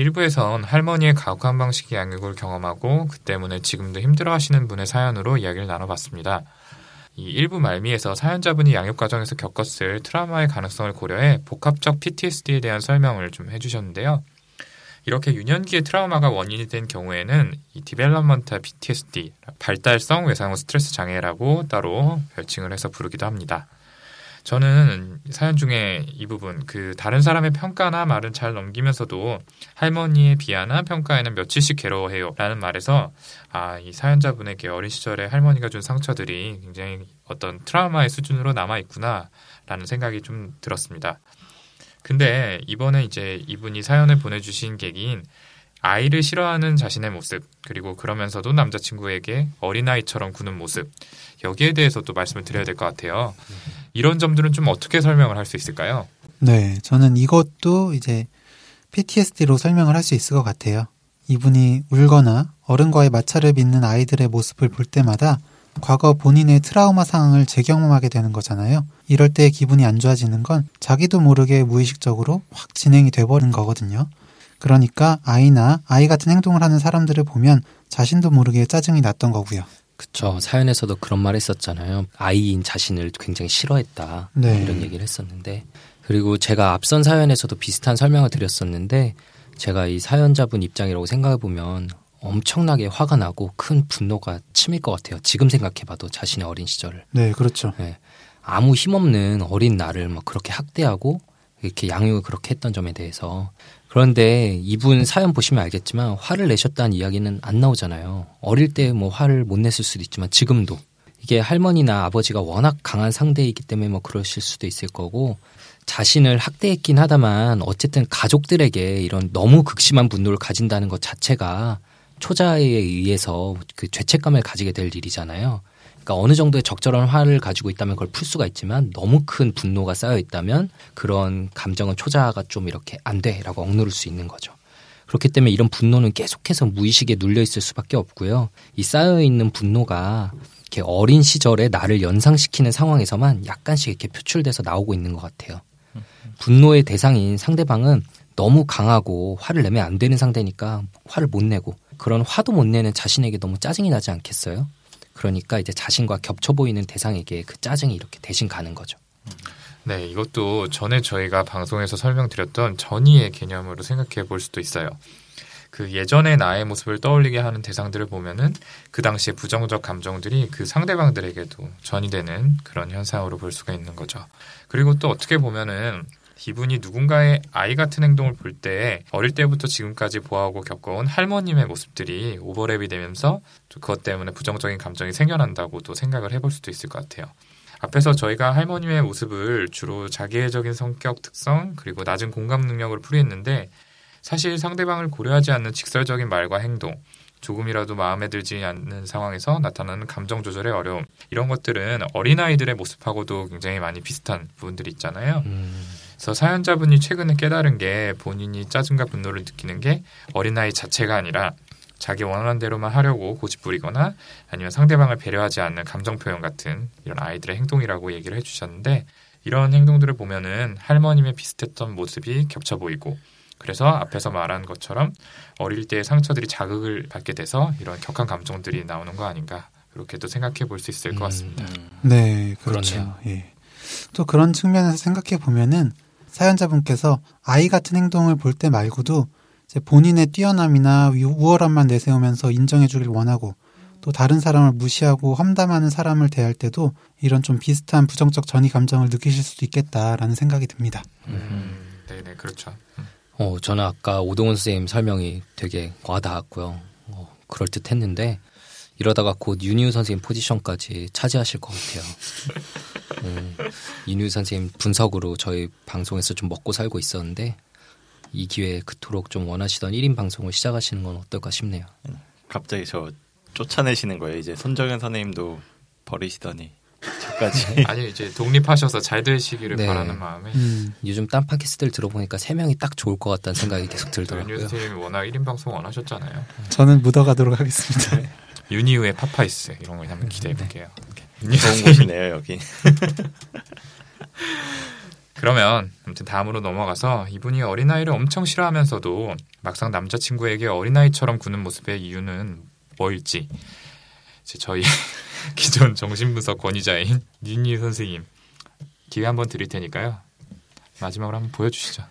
일부에선 할머니의 가혹한 방식의 양육을 경험하고 그 때문에 지금도 힘들어하시는 분의 사연으로 이야기를 나눠봤습니다. 이 일부 말미에서 사연자분이 양육 과정에서 겪었을 트라우마의 가능성을 고려해 복합적 PTSD에 대한 설명을 좀 해주셨는데요. 이렇게 유년기의 트라우마가 원인이 된 경우에는 이 development PTSD, 발달성 외상후 스트레스 장애라고 따로 별칭을 해서 부르기도 합니다. 저는 사연 중에 이 부분 그 다른 사람의 평가나 말은 잘 넘기면서도 할머니의 비하나 평가에는 며칠씩 괴로워해요라는 말에서 아 이 사연자분에게 어린 시절에 할머니가 준 상처들이 굉장히 어떤 트라우마의 수준으로 남아 있구나라는 생각이 좀 들었습니다. 근데 이번에 이제 이분이 사연을 보내주신 계기인 아이를 싫어하는 자신의 모습, 그리고 그러면서도 남자친구에게 어린아이처럼 구는 모습, 여기에 대해서도 말씀을 드려야 될 것 같아요. 이런 점들은 좀 어떻게 설명을 할 수 있을까요? 네, 저는 이것도 이제 PTSD로 설명을 할 수 있을 것 같아요. 이분이 울거나 어른과의 마찰을 빚는 아이들의 모습을 볼 때마다 과거 본인의 트라우마 상황을 재경험하게 되는 거잖아요. 이럴 때 기분이 안 좋아지는 건 자기도 모르게 무의식적으로 확 진행이 돼버린 거거든요. 그러니까 아이나 아이 같은 행동을 하는 사람들을 보면 자신도 모르게 짜증이 났던 거고요. 그쵸. 사연에서도 그런 말 했었잖아요. 아이인 자신을 굉장히 싫어했다. 네. 이런 얘기를 했었는데. 그리고 제가 앞선 사연에서도 비슷한 설명을 드렸었는데, 제가 이 사연자분 입장이라고 생각해 보면 엄청나게 화가 나고 큰 분노가 치밀 것 같아요. 지금 생각해봐도 자신의 어린 시절을. 네, 그렇죠. 네. 아무 힘없는 어린 나를 막 그렇게 학대하고 이렇게 양육을 그렇게 했던 점에 대해서 그런데 이분 사연 보시면 알겠지만 화를 내셨다는 이야기는 안 나오잖아요. 어릴 때 뭐 화를 못 냈을 수도 있지만 지금도 이게 할머니나 아버지가 워낙 강한 상대이기 때문에 뭐 그러실 수도 있을 거고 자신을 학대했긴 하다만 어쨌든 가족들에게 이런 너무 극심한 분노를 가진다는 것 자체가 초자에 의해서 그 죄책감을 가지게 될 일이잖아요. 그러니까 어느 정도의 적절한 화를 가지고 있다면 그걸 풀 수가 있지만 너무 큰 분노가 쌓여 있다면 그런 감정은 초자가 좀 이렇게 안 돼라고 억누를 수 있는 거죠. 그렇기 때문에 이런 분노는 계속해서 무의식에 눌려 있을 수밖에 없고요. 이 쌓여 있는 분노가 이렇게 어린 시절에 나를 연상시키는 상황에서만 약간씩 이렇게 표출돼서 나오고 있는 것 같아요. 분노의 대상인 상대방은 너무 강하고 화를 내면 안 되는 상대니까 화를 못 내고 그런 화도 못 내는 자신에게 너무 짜증이 나지 않겠어요? 그러니까 이제 자신과 겹쳐 보이는 대상에게 그 짜증이 이렇게 대신 가는 거죠. 네, 이것도 전에 저희가 방송에서 설명드렸던 전이의 개념으로 생각해 볼 수도 있어요. 그 예전의 나의 모습을 떠올리게 하는 대상들을 보면은 그 당시에 부정적 감정들이 그 상대방들에게도 전이되는 그런 현상으로 볼 수가 있는 거죠. 그리고 또 어떻게 보면은 이분이 누군가의 아이 같은 행동을 볼 때 어릴 때부터 지금까지 보아오고 겪어온 할머님의 모습들이 오버랩이 되면서 그것 때문에 부정적인 감정이 생겨난다고도 생각을 해볼 수도 있을 것 같아요. 앞에서 저희가 할머님의 모습을 주로 자기애적인 성격 특성 그리고 낮은 공감 능력으로 풀이했는데 사실 상대방을 고려하지 않는 직설적인 말과 행동 조금이라도 마음에 들지 않는 상황에서 나타나는 감정 조절의 어려움 이런 것들은 어린아이들의 모습하고도 굉장히 많이 비슷한 부분들이 있잖아요. 음. 그래서 사연자분이 최근에 깨달은 게 본인이 짜증과 분노를 느끼는 게 어린아이 자체가 아니라 자기 원하는 대로만 하려고 고집부리거나 아니면 상대방을 배려하지 않는 감정 표현 같은 이런 아이들의 행동이라고 얘기를 해주셨는데 이런 행동들을 보면은 할머님의 비슷했던 모습이 겹쳐 보이고 그래서 앞에서 말한 것처럼 어릴 때의 상처들이 자극을 받게 돼서 이런 격한 감정들이 나오는 거 아닌가 그렇게도 생각해 볼 수 있을 것 같습니다. 음, 음. 네, 그렇죠. 예. 또 그런 측면에서 생각해 보면은 사연자분께서 아이 같은 행동을 볼 때 말고도 본인의 뛰어남이나 우월함만 내세우면서 인정해주길 원하고 또 다른 사람을 무시하고 험담하는 사람을 대할 때도 이런 좀 비슷한 부정적 전이 감정을 느끼실 수도 있겠다라는 생각이 듭니다. 음, 네네 그렇죠. 음. 어 저는 아까 오동훈 선생님 설명이 되게 와닿았고요. 어, 그럴 듯했는데 이러다가 곧 윤희우 선생님 포지션까지 차지하실 것 같아요. 음, 윤희우 선생님 분석으로 저희 방송에서 좀 먹고 살고 있었는데 이 기회에 그토록 좀 원하시던 1인 방송을 시작하시는 건 어떨까 싶네요. 갑자기 저 쫓아내시는 거예요. 이제 손정현 선생님도 버리시더니 저까지. 아니 이제 독립하셔서 잘 되시기를 네. 바라는 마음에. 음, 요즘 딴 팟캐스트를 들어보니까 세 명이 딱 좋을 것 같다는 생각이 계속 들더라고요. 윤 선생님이 워낙 1인 방송 원하셨잖아요. 저는 묻어가도록 하겠습니다. 네. 윤희우의 파파이스 이런 거 한번 기대해 볼게요. 네. 좋은 곳이네요 여기. 그러면 아무튼 다음으로 넘어가서 이분이 어린아이를 엄청 싫어하면서도 막상 남자친구에게 어린아이처럼 구는 모습의 이유는 뭐일지 이제 저희 기존 정신분석 권위자인 윤희 선생님 기회 한번 드릴 테니까요. 마지막으로 한번 보여주시죠.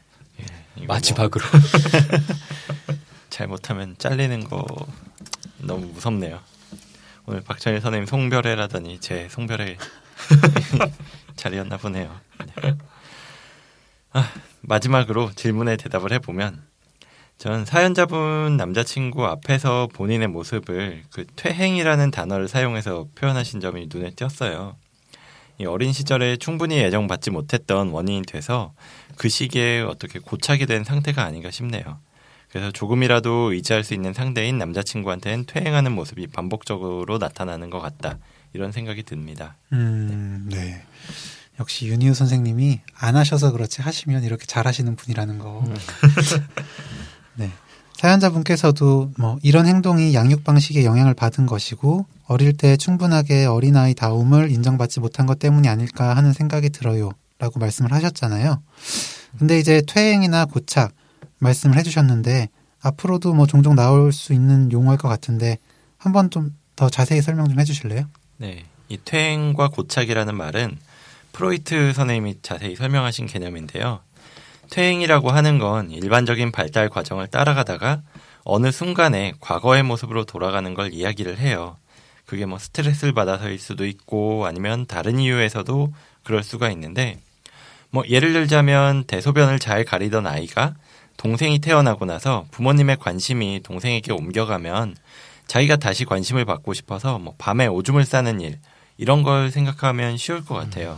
이거 뭐 마지막으로 잘못하면 잘리는 거 너무 무섭네요. 오늘 박찬일 선생님 송별회라더니 제 송별회 자리였나 보네요. 네. 아, 마지막으로 질문에 대답을 해보면 전 사연자분 남자친구 앞에서 본인의 모습을 그 퇴행이라는 단어를 사용해서 표현하신 점이 눈에 띄었어요. 이 어린 시절에 충분히 애정받지 못했던 원인이 돼서 그 시기에 어떻게 고착이 된 상태가 아닌가 싶네요. 그래서 조금이라도 의지할 수 있는 상대인 남자친구한테는 퇴행하는 모습이 반복적으로 나타나는 것 같다. 이런 생각이 듭니다. 음, 네. 역시 윤희우 선생님이 안 하셔서 그렇지 하시면 이렇게 잘하시는 분이라는 거. 네. 사연자분께서도 뭐 이런 행동이 양육 방식에 영향을 받은 것이고 어릴 때 충분하게 어린아이 다움을 인정받지 못한 것 때문이 아닐까 하는 생각이 들어요. 라고 말씀을 하셨잖아요. 근데 이제 퇴행이나 고착 말씀을 해주셨는데 앞으로도 뭐 종종 나올 수 있는 용어일 것 같은데 한번 좀 더 자세히 설명 좀 해주실래요? 네. 이 퇴행과 고착이라는 말은 프로이트 선생님이 자세히 설명하신 개념인데요. 퇴행이라고 하는 건 일반적인 발달 과정을 따라가다가 어느 순간에 과거의 모습으로 돌아가는 걸 이야기를 해요. 그게 뭐 스트레스를 받아서일 수도 있고 아니면 다른 이유에서도 그럴 수가 있는데 뭐 예를 들자면 대소변을 잘 가리던 아이가 동생이 태어나고 나서 부모님의 관심이 동생에게 옮겨가면 자기가 다시 관심을 받고 싶어서 뭐 밤에 오줌을 싸는 일 이런 걸 생각하면 쉬울 것 같아요.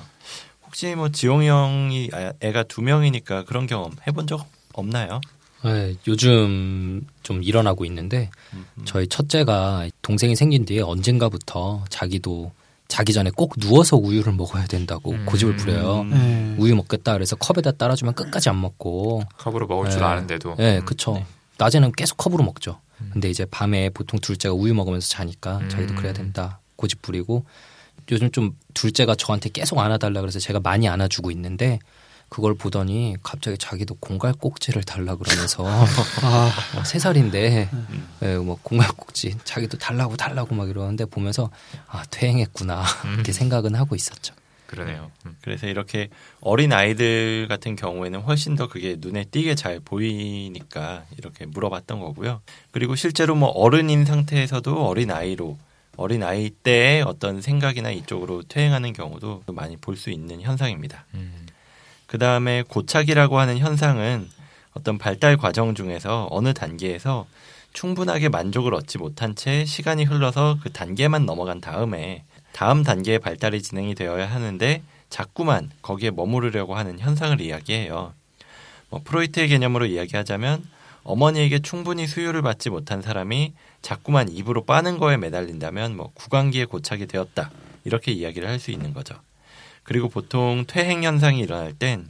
혹시 뭐 지용이 형이 아- 애가 두 명이니까 그런 경험 해본 적 없나요? 네, 요즘 좀 일어나고 있는데 저희 첫째가 동생이 생긴 뒤에 언젠가부터 자기도 자기 전에 꼭 누워서 우유를 먹어야 된다고 음. 고집을 부려요. 네. 우유 먹겠다 그래서 컵에다 따라주면 끝까지 안 먹고. 컵으로 먹을 줄 네. 아는데도. 네, 음. 그쵸. 낮에는 계속 컵으로 먹죠. 근데 이제 밤에 보통 둘째가 우유 먹으면서 자니까 음. 자기도 그래야 된다 고집 부리고 요즘 좀 둘째가 저한테 계속 안아달라 그래서 제가 많이 안아주고 있는데 그걸 보더니 갑자기 자기도 공갈 꼭지를 달라 그러면서 아, 어, 세 살인데 예, 뭐 공갈 꼭지 자기도 달라고 달라고 막 이러는데 보면서 아 퇴행했구나 이렇게 음. 생각은 하고 있었죠. 그러네요. 음. 그래서 이렇게 어린 아이들 같은 경우에는 훨씬 더 그게 눈에 띄게 잘 보이니까 이렇게 물어봤던 거고요. 그리고 실제로 뭐 어른인 상태에서도 어린 아이로 어린 아이 때의 어떤 생각이나 이쪽으로 퇴행하는 경우도 많이 볼 수 있는 현상입니다. 음. 그 다음에 고착이라고 하는 현상은 어떤 발달 과정 중에서 어느 단계에서 충분하게 만족을 얻지 못한 채 시간이 흘러서 그 단계만 넘어간 다음에 다음 단계의 발달이 진행이 되어야 하는데 자꾸만 거기에 머무르려고 하는 현상을 이야기해요. 뭐 프로이트의 개념으로 이야기하자면 어머니에게 충분히 수유를 받지 못한 사람이 자꾸만 입으로 빠는 거에 매달린다면 뭐 구강기에 고착이 되었다 이렇게 이야기를 할 수 있는 거죠. 그리고 보통 퇴행 현상이 일어날 땐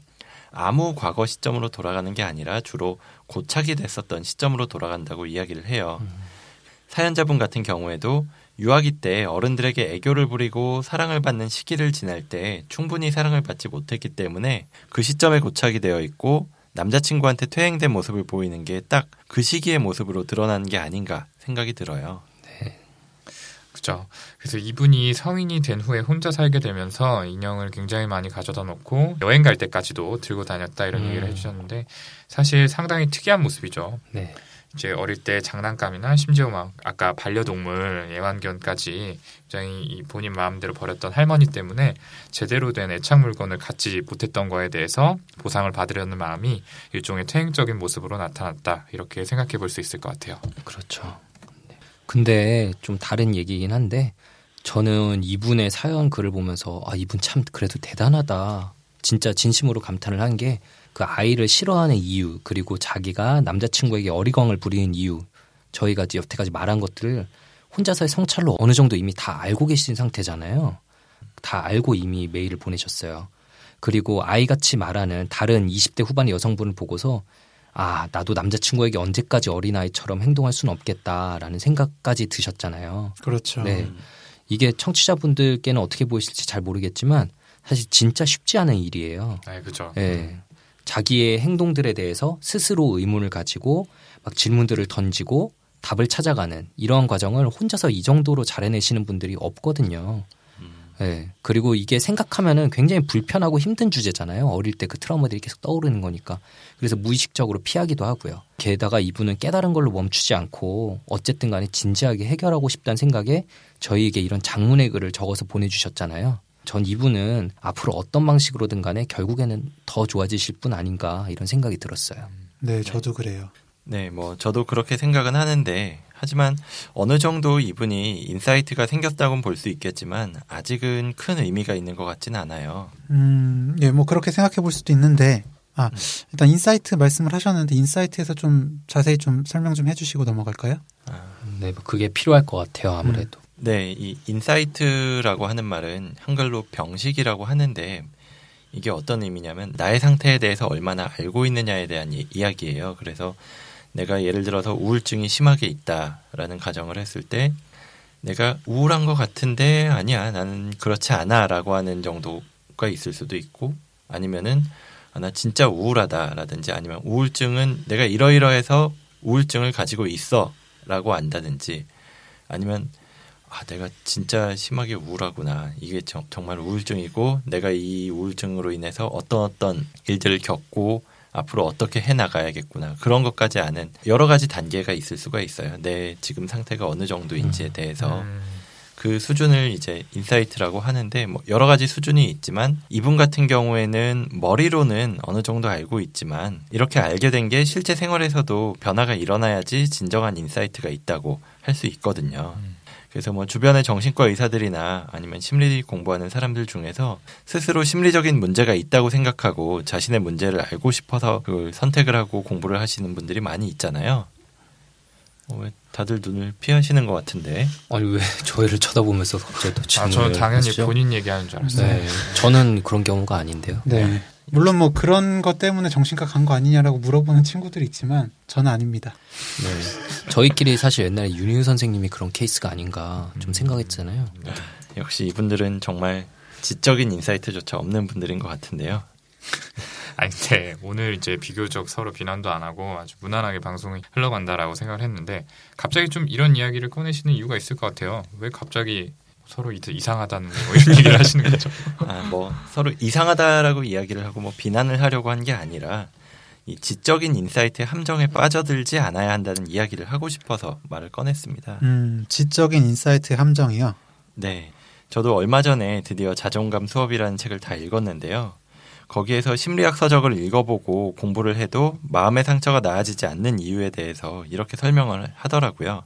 아무 과거 시점으로 돌아가는 게 아니라 주로 고착이 됐었던 시점으로 돌아간다고 이야기를 해요. 사연자분 같은 경우에도 유아기 때 어른들에게 애교를 부리고 사랑을 받는 시기를 지날 때 충분히 사랑을 받지 못했기 때문에 그 시점에 고착이 되어 있고 남자친구한테 퇴행된 모습을 보이는 게 딱 그 시기의 모습으로 드러나는 게 아닌가 생각이 들어요. 그죠. 그래서 이분이 성인이 된 후에 혼자 살게 되면서 인형을 굉장히 많이 가져다 놓고 여행 갈 때까지도 들고 다녔다 이런 음. 얘기를 해주셨는데 사실 상당히 특이한 모습이죠. 네. 이제 어릴 때 장난감이나 심지어 막 아까 반려동물 애완견까지 굉장히 이 본인 마음대로 버렸던 할머니 때문에 제대로 된 애착 물건을 갖지 못했던 거에 대해서 보상을 받으려는 마음이 일종의 퇴행적인 모습으로 나타났다 이렇게 생각해 볼 수 있을 것 같아요. 그렇죠. 네. 근데 좀 다른 얘기긴 한데 저는 이분의 사연 글을 보면서 아 이분 참 그래도 대단하다. 진짜 진심으로 감탄을 한 게 그 아이를 싫어하는 이유 그리고 자기가 남자친구에게 어리광을 부리는 이유 저희가 여태까지 말한 것들을 혼자서의 성찰로 어느 정도 이미 다 알고 계신 상태잖아요. 다 알고 이미 메일을 보내셨어요. 그리고 아이같이 말하는 다른 20대 후반의 여성분을 보고서 아, 나도 남자친구에게 언제까지 어린아이처럼 행동할 수는 없겠다라는 생각까지 드셨잖아요. 그렇죠. 네. 이게 청취자분들께는 어떻게 보이실지 잘 모르겠지만 사실 진짜 쉽지 않은 일이에요. 네, 그죠. 예. 자기의 행동들에 대해서 스스로 의문을 가지고 막 질문들을 던지고 답을 찾아가는 이러한 과정을 혼자서 이 정도로 잘 해내시는 분들이 없거든요. 예. 그리고 이게 생각하면은 굉장히 불편하고 힘든 주제잖아요. 어릴 때 그 트라우마들이 계속 떠오르는 거니까. 그래서 무의식적으로 피하기도 하고요. 게다가 이분은 깨달은 걸로 멈추지 않고 어쨌든 간에 진지하게 해결하고 싶다는 생각에 저희에게 이런 장문의 글을 적어서 보내주셨잖아요. 전 이분은 앞으로 어떤 방식으로든 간에 결국에는 더 좋아지실 분 아닌가 이런 생각이 들었어요. 네, 저도 그래요. 네, 뭐 저도 그렇게 생각은 하는데 하지만 어느 정도 이분이 insight가 생겼다고는 볼 수 있겠지만 아직은 큰 의미가 있는 것 같지는 않아요. 음, 예, 뭐 그렇게 생각해 볼 수도 있는데, 아, 일단 insight 말씀을 하셨는데, insight에서 좀 자세히 좀 설명 좀 해주시고 넘어갈까요? 네, 뭐 그게 필요할 것 같아요. 아무래도. 네, 이 insight라고 하는 말은 한글로 병식이라고 하는데 이게 어떤 의미냐면 나의 상태에 대해서 얼마나 알고 있느냐에 대한 이, 이야기예요. 그래서 내가 예를 들어서 우울증이 심하게 있다라는 가정을 했을 때 내가 우울한 것 같은데 아니야 나는 그렇지 않아라고 하는 정도가 있을 수도 있고 아니면은 아, 나 진짜 우울하다라든지 아니면 우울증은 내가 이러이러해서 우울증을 가지고 있어라고 안다든지 아니면 아 내가 진짜 심하게 우울하구나. 이게 정, 정말 우울증이고 내가 이 우울증으로 인해서 어떤 어떤 일들을 겪고 앞으로 어떻게 해 나가야겠구나. 그런 것까지 아는 여러 가지 단계가 있을 수가 있어요. 내 지금 상태가 어느 정도인지에 대해서. 음, 그 수준을 이제 insight라고 하는데 뭐 여러 가지 수준이 있지만 이분 같은 경우에는 머리로는 어느 정도 알고 있지만 이렇게 알게 된 게 실제 생활에서도 변화가 일어나야지 진정한 insight가 있다고 할 수 있거든요. 음. 그래서 뭐 주변의 정신과 의사들이나 아니면 심리 공부하는 사람들 중에서 스스로 심리적인 문제가 있다고 생각하고 자신의 문제를 알고 싶어서 그걸 선택을 하고 공부를 하시는 분들이 많이 있잖아요. 어, 왜 다들 눈을 피하시는 것 같은데? 아니 왜 저희를 쳐다보면서 갑자기 또 아, 질문을 저 당연히 하시죠? 본인 얘기하는 줄 알았어요. 네, 저는 그런 경우가 아닌데요. 네. 물론 뭐 그런 것 때문에 정신과 간 거 아니냐라고 물어보는 친구들이 있지만, 저는 아닙니다. 네. 저희끼리 사실 옛날에 윤희우 선생님이 그런 케이스가 아닌가 좀 생각했잖아요. 역시 이분들은 정말 지적인 insight조차 없는 분들인 것 같은데요. 아니, 근데 오늘 이제 비교적 서로 비난도 안 하고 아주 무난하게 방송이 흘러간다라고 생각을 했는데 갑자기 좀 이런 이야기를 꺼내시는 이유가 있을 것 같아요. 왜 갑자기 서로 이- 이상하다는 뭐 이런 얘기를 하시는 거죠? 아, 뭐 서로 이상하다라고 이야기를 하고 뭐 비난을 하려고 한 게 아니라 이 지적인 insight의 함정에 빠져들지 않아야 한다는 이야기를 하고 싶어서 말을 꺼냈습니다. 음, 지적인 insight 함정이요. 네. 저도 얼마 전에 드디어 자존감 수업이라는 책을 다 읽었는데요. 거기에서 심리학 서적을 읽어보고 공부를 해도 마음의 상처가 나아지지 않는 이유에 대해서 이렇게 설명을 하더라고요.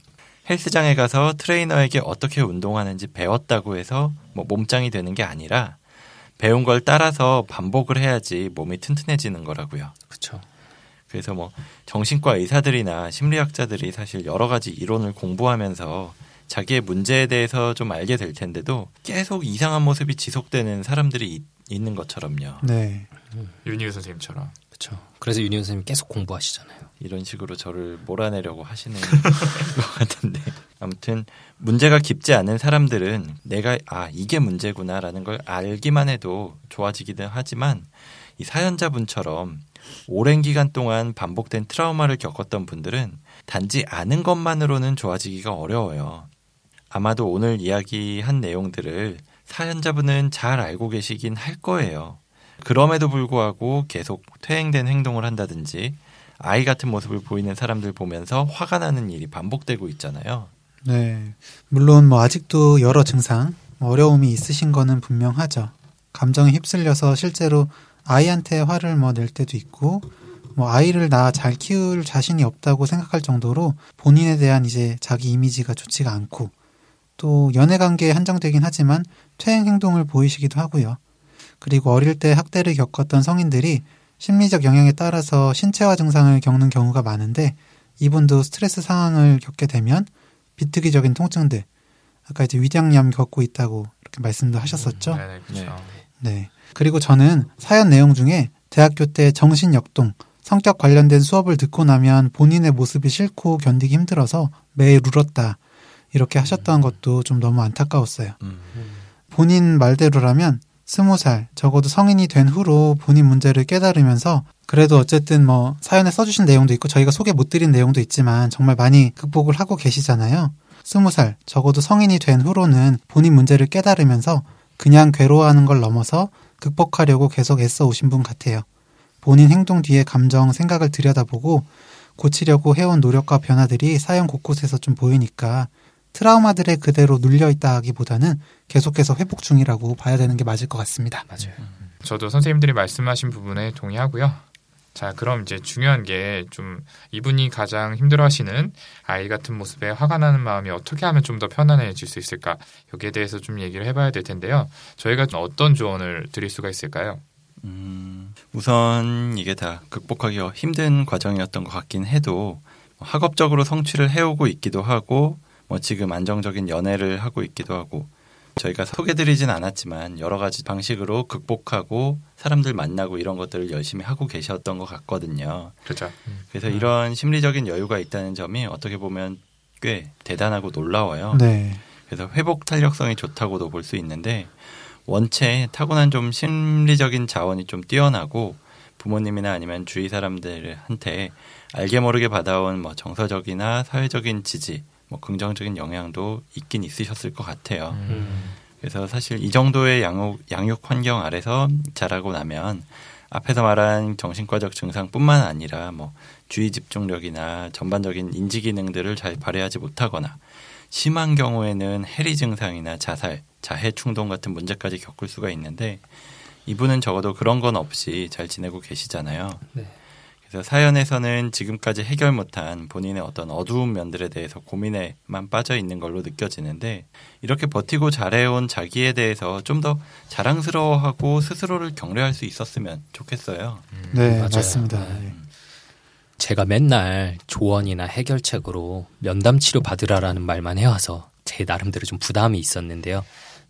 헬스장에 가서 트레이너에게 어떻게 운동하는지 배웠다고 해서 뭐 몸짱이 되는 게 아니라 배운 걸 따라서 반복을 해야지 몸이 튼튼해지는 거라고요. 그렇죠. 그래서 뭐 정신과 의사들이나 심리학자들이 사실 여러 가지 이론을 공부하면서 자기의 문제에 대해서 좀 알게 될 텐데도 계속 이상한 모습이 지속되는 사람들이 있, 있는 것처럼요. 네. 윤희우 선생님처럼. 그렇죠. 그래서 윤희우 선생님 계속 공부하시잖아요. 이런 식으로 저를 몰아내려고 하시는 것 같은데 아무튼 문제가 깊지 않은 사람들은 내가 아 이게 문제구나라는 걸 알기만 해도 좋아지기는 하지만 이 사연자분처럼 오랜 기간 동안 반복된 트라우마를 겪었던 분들은 단지 아는 것만으로는 좋아지기가 어려워요. 아마도 오늘 이야기한 내용들을 사연자분은 잘 알고 계시긴 할 거예요. 그럼에도 불구하고 계속 퇴행된 행동을 한다든지 아이 같은 모습을 보이는 사람들 보면서 화가 나는 일이 반복되고 있잖아요. 네. 물론 뭐 아직도 여러 증상, 뭐 어려움이 있으신 거는 분명하죠. 감정에 휩쓸려서 실제로 아이한테 화를 뭐 낼 때도 있고, 뭐 아이를 나 잘 키울 자신이 없다고 생각할 정도로 본인에 대한 이제 자기 이미지가 좋지가 않고, 또 연애 관계에 한정되긴 하지만 퇴행 행동을 보이시기도 하고요. 그리고 어릴 때 학대를 겪었던 성인들이 심리적 영향에 따라서 신체화 증상을 겪는 경우가 많은데 이분도 스트레스 상황을 겪게 되면 비특이적인 통증들 아까 이제 위장염 겪고 있다고 이렇게 말씀도 하셨었죠. 네, 그렇죠. 네. 그리고 저는 사연 내용 중에 대학교 때 정신 역동, 성격 관련된 수업을 듣고 나면 본인의 모습이 싫고 견디기 힘들어서 매일 울었다. 이렇게 하셨던 것도 좀 너무 안타까웠어요. 음. 본인 말대로라면 스무 살, 적어도 성인이 된 후로 본인 문제를 깨달으면서 그래도 어쨌든 뭐 사연에 써주신 내용도 있고 저희가 소개 못 드린 내용도 있지만 정말 많이 극복을 하고 계시잖아요. 스무 살, 적어도 성인이 된 후로는 본인 문제를 깨달으면서 그냥 괴로워하는 걸 넘어서 극복하려고 계속 애써 오신 분 같아요. 본인 행동 뒤에 감정, 생각을 들여다보고 고치려고 해온 노력과 변화들이 사연 곳곳에서 좀 보이니까 트라우마들에 그대로 눌려 있다 하기보다는 계속해서 회복 중이라고 봐야 되는 게 맞을 것 같습니다. 맞아요. 저도 선생님들이 말씀하신 부분에 동의하고요. 자, 그럼 이제 중요한 게 좀 이분이 가장 힘들어하시는 아이 같은 모습에 화가 나는 마음이 어떻게 하면 좀 더 편안해질 수 있을까? 여기에 대해서 좀 얘기를 해봐야 될 텐데요. 저희가 좀 어떤 조언을 드릴 수가 있을까요? 음, 우선 이게 다 극복하기 힘든 과정이었던 것 같긴 해도 학업적으로 성취를 해오고 있기도 하고 뭐 지금 안정적인 연애를 하고 있기도 하고 저희가 소개드리진 않았지만 여러 가지 방식으로 극복하고 사람들 만나고 이런 것들을 열심히 하고 계셨던 것 같거든요. 그렇죠. 그래서 이런 심리적인 여유가 있다는 점이 어떻게 보면 꽤 대단하고 놀라워요. 네. 그래서 회복 탄력성이 좋다고도 볼 수 있는데 원체 타고난 좀 심리적인 자원이 좀 뛰어나고 부모님이나 아니면 주위 사람들한테 알게 모르게 받아온 뭐 정서적이나 사회적인 지지, 뭐 긍정적인 영향도 있긴 있으셨을 것 같아요. 음. 그래서 사실 이 정도의 양육, 양육 환경 아래서 자라고 나면 앞에서 말한 정신과적 증상뿐만 아니라 뭐 주의 집중력이나 전반적인 인지 기능들을 잘 발휘하지 못하거나 심한 경우에는 해리 증상이나 자살, 자해 충동 같은 문제까지 겪을 수가 있는데 이분은 적어도 그런 건 없이 잘 지내고 계시잖아요. 네. 그래서 사연에서는 지금까지 해결 못한 본인의 어떤 어두운 면들에 대해서 고민에만 빠져 있는 걸로 느껴지는데 이렇게 버티고 잘해온 자기에 대해서 좀 더 자랑스러워하고 스스로를 경례할 수 있었으면 좋겠어요. 네, 맞아요. 맞습니다. 네. 제가 맨날 조언이나 해결책으로 면담 치료 받으라라는 말만 해와서 제 나름대로 좀 부담이 있었는데요.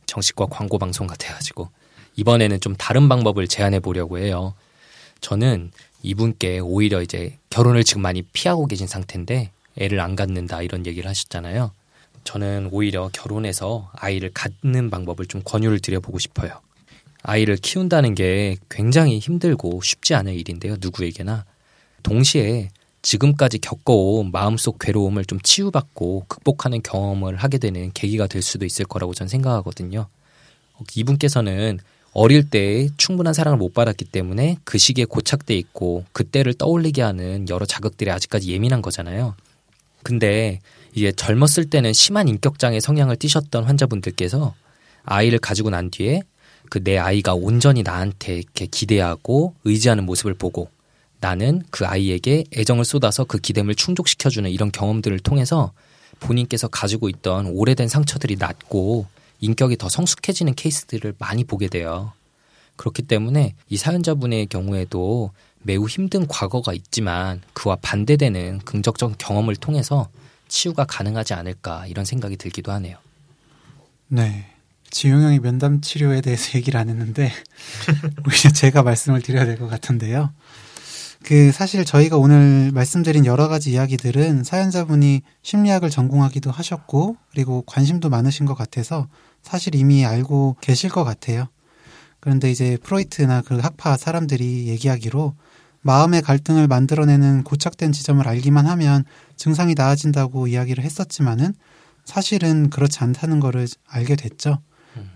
정식과 광고 방송 같아가지고 이번에는 좀 다른 방법을 제안해 보려고 해요. 저는 이분께 오히려 이제 결혼을 지금 많이 피하고 계신 상태인데 애를 안 갖는다 이런 얘기를 하셨잖아요. 저는 오히려 결혼해서 아이를 갖는 방법을 좀 권유를 드려보고 싶어요. 아이를 키운다는 게 굉장히 힘들고 쉽지 않은 일인데요. 누구에게나. 동시에 지금까지 겪어온 마음속 괴로움을 좀 치유받고 극복하는 경험을 하게 되는 계기가 될 수도 있을 거라고 저는 생각하거든요. 이분께서는 어릴 때 충분한 사랑을 못 받았기 때문에 그 시기에 고착돼 있고 그때를 떠올리게 하는 여러 자극들이 아직까지 예민한 거잖아요. 근데 이제 젊었을 때는 심한 인격장애 성향을 띠셨던 환자분들께서 아이를 가지고 난 뒤에 그 내 아이가 온전히 나한테 이렇게 기대하고 의지하는 모습을 보고 나는 그 아이에게 애정을 쏟아서 그 기대를 충족시켜주는 이런 경험들을 통해서 본인께서 가지고 있던 오래된 상처들이 낫고 인격이 더 성숙해지는 케이스들을 많이 보게 돼요. 그렇기 때문에 이 사연자분의 경우에도 매우 힘든 과거가 있지만 그와 반대되는 긍정적 경험을 통해서 치유가 가능하지 않을까 이런 생각이 들기도 하네요. 네. 지용 형이 면담 치료에 대해서 얘기를 안 했는데 오히려 제가 말씀을 드려야 될 것 같은데요. 그 사실 저희가 오늘 말씀드린 여러 가지 이야기들은 사연자분이 심리학을 전공하기도 하셨고 그리고 관심도 많으신 것 같아서 사실 이미 알고 계실 것 같아요. 그런데 이제 프로이트나 그 학파 사람들이 얘기하기로 마음의 갈등을 만들어내는 고착된 지점을 알기만 하면 증상이 나아진다고 이야기를 했었지만은 사실은 그렇지 않다는 거를 알게 됐죠.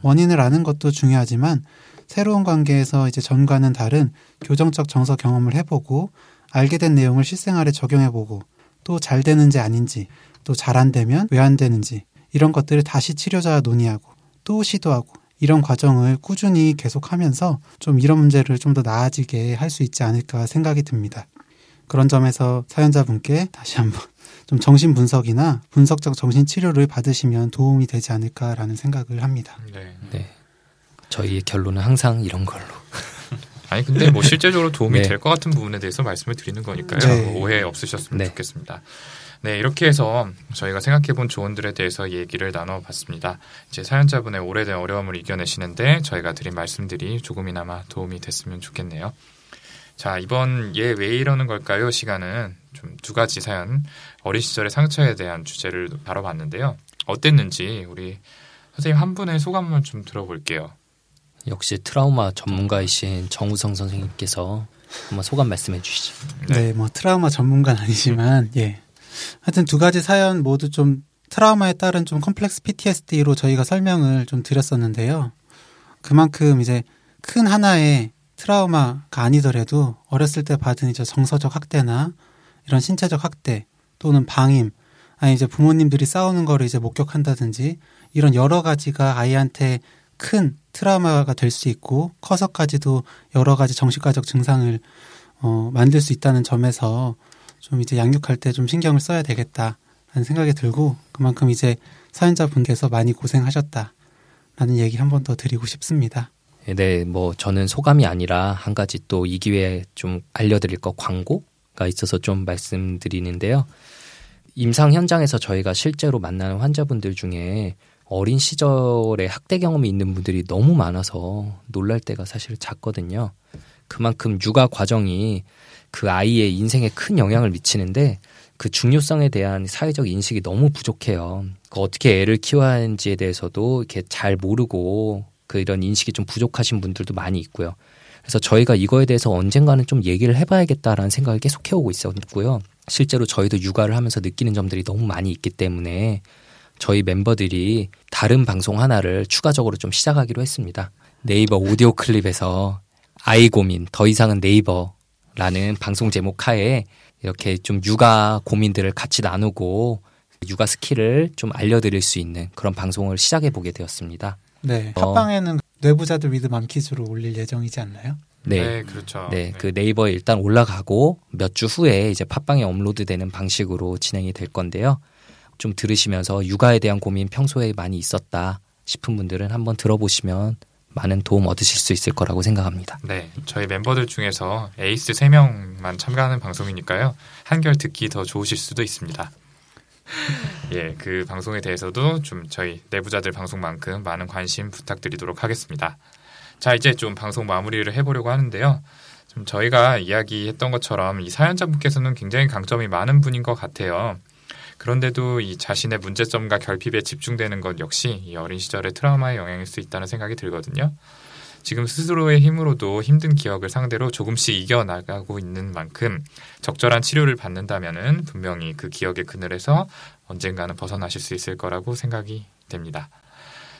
원인을 아는 것도 중요하지만 새로운 관계에서 이제 전과는 다른 교정적 정서 경험을 해보고 알게 된 내용을 실생활에 적용해보고 또 잘 되는지 아닌지 또 잘 안 되면 왜 안 되는지 이런 것들을 다시 치료자와 논의하고 또 시도하고 이런 과정을 꾸준히 계속하면서 좀 이런 문제를 좀 더 나아지게 할 수 있지 않을까 생각이 듭니다. 그런 점에서 사연자분께 다시 한번 좀 정신 분석이나 분석적 정신 치료를 받으시면 도움이 되지 않을까라는 생각을 합니다. 네. 네. 저희의 결론은 항상 이런 걸로. 아니 근데 뭐 실제적으로 도움이 네. 될것 같은 부분에 대해서 말씀을 드리는 거니까요. 네. 뭐 오해 없으셨으면 네. 좋겠습니다. 네, 이렇게 해서 저희가 생각해본 조언들에 대해서 얘기를 나눠봤습니다. 이제 사연자분의 오래된 어려움을 이겨내시는데 저희가 드린 말씀들이 조금이나마 도움이 됐으면 좋겠네요. 자, 이번 얘 왜 이러는 걸까요? 시간은 좀 두 가지 사연, 어린 시절의 상처에 대한 주제를 다뤄봤는데요. 어땠는지 우리 선생님 한 분의 소감을 좀 들어볼게요. 역시 트라우마 전문가이신 정우성 선생님께서 한번 소감 말씀해 주시죠. 네, 뭐 트라우마 전문가는 아니지만 예. 하여튼 두 가지 사연 모두 좀 트라우마에 따른 좀 컴플렉스 PTSD로 저희가 설명을 좀 드렸었는데요. 그만큼 이제 큰 하나의 트라우마가 아니더라도 어렸을 때 받은 이제 정서적 학대나 이런 신체적 학대 또는 방임 아니 이제 부모님들이 싸우는 거를 이제 목격한다든지 이런 여러 가지가 아이한테 큰 트라우마가 될 수 있고 커서까지도 여러 가지 정신과적 증상을 어, 만들 수 있다는 점에서 좀 이제 양육할 때 좀 신경을 써야 되겠다라는 생각이 들고 그만큼 이제 사연자분께서 많이 고생하셨다라는 얘기 한 번 더 드리고 싶습니다. 네, 뭐 저는 소감이 아니라 한 가지 또 이 기회에 좀 알려드릴 거 광고가 있어서 좀 말씀드리는데요. 임상 현장에서 저희가 실제로 만나는 환자분들 중에 어린 시절에 학대 경험이 있는 분들이 너무 많아서 놀랄 때가 사실 작거든요. 그만큼 육아 과정이 그 아이의 인생에 큰 영향을 미치는데 그 중요성에 대한 사회적 인식이 너무 부족해요. 그 어떻게 애를 키워야 하는지에 대해서도 이렇게 잘 모르고 그 이런 인식이 좀 부족하신 분들도 많이 있고요. 그래서 저희가 이거에 대해서 언젠가는 좀 얘기를 해봐야겠다라는 생각을 계속 해오고 있었고요. 실제로 저희도 육아를 하면서 느끼는 점들이 너무 많이 있기 때문에 저희 멤버들이 다른 방송 하나를 추가적으로 좀 시작하기로 했습니다. 네이버 오디오 클립에서 아이 고민 더 이상은 never라는 방송 제목 하에 이렇게 좀 육아 고민들을 같이 나누고 육아 skill을 좀 알려드릴 수 있는 그런 방송을 시작해 보게 되었습니다. 네, 어. 팟빵에는 뇌부자들 with 맘키즈로 올릴 예정이지 않나요? 네. 그렇죠. 네, 그 네이버에 일단 올라가고 몇 주 후에 이제 팟빵에 업로드되는 방식으로 진행이 될 건데요. 좀 들으시면서 육아에 대한 고민 평소에 많이 있었다 싶은 분들은 한번 들어보시면 많은 도움 얻으실 수 있을 거라고 생각합니다. 네, 저희 멤버들 중에서 에이스 3명만 참가하는 방송이니까요. 한결 듣기 더 좋으실 수도 있습니다. 예, 그 방송에 대해서도 좀 저희 내부자들 방송만큼 많은 관심 부탁드리도록 하겠습니다. 자, 이제 좀 방송 마무리를 해보려고 하는데요. 좀 저희가 이야기했던 것처럼 이 사연자분께서는 굉장히 강점이 많은 분인 것 같아요. 그런데도 이 자신의 문제점과 결핍에 집중되는 것 역시 이 어린 시절의 트라우마의 영향일 수 있다는 생각이 들거든요. 지금 스스로의 힘으로도 힘든 기억을 상대로 조금씩 이겨나가고 있는 만큼 적절한 치료를 받는다면은 분명히 그 기억의 그늘에서 언젠가는 벗어나실 수 있을 거라고 생각이 됩니다.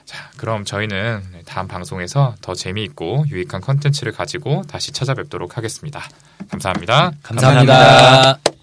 자, 그럼 저희는 다음 방송에서 더 재미있고 유익한 컨텐츠를 가지고 다시 찾아뵙도록 하겠습니다. 감사합니다. 감사합니다. 감사합니다.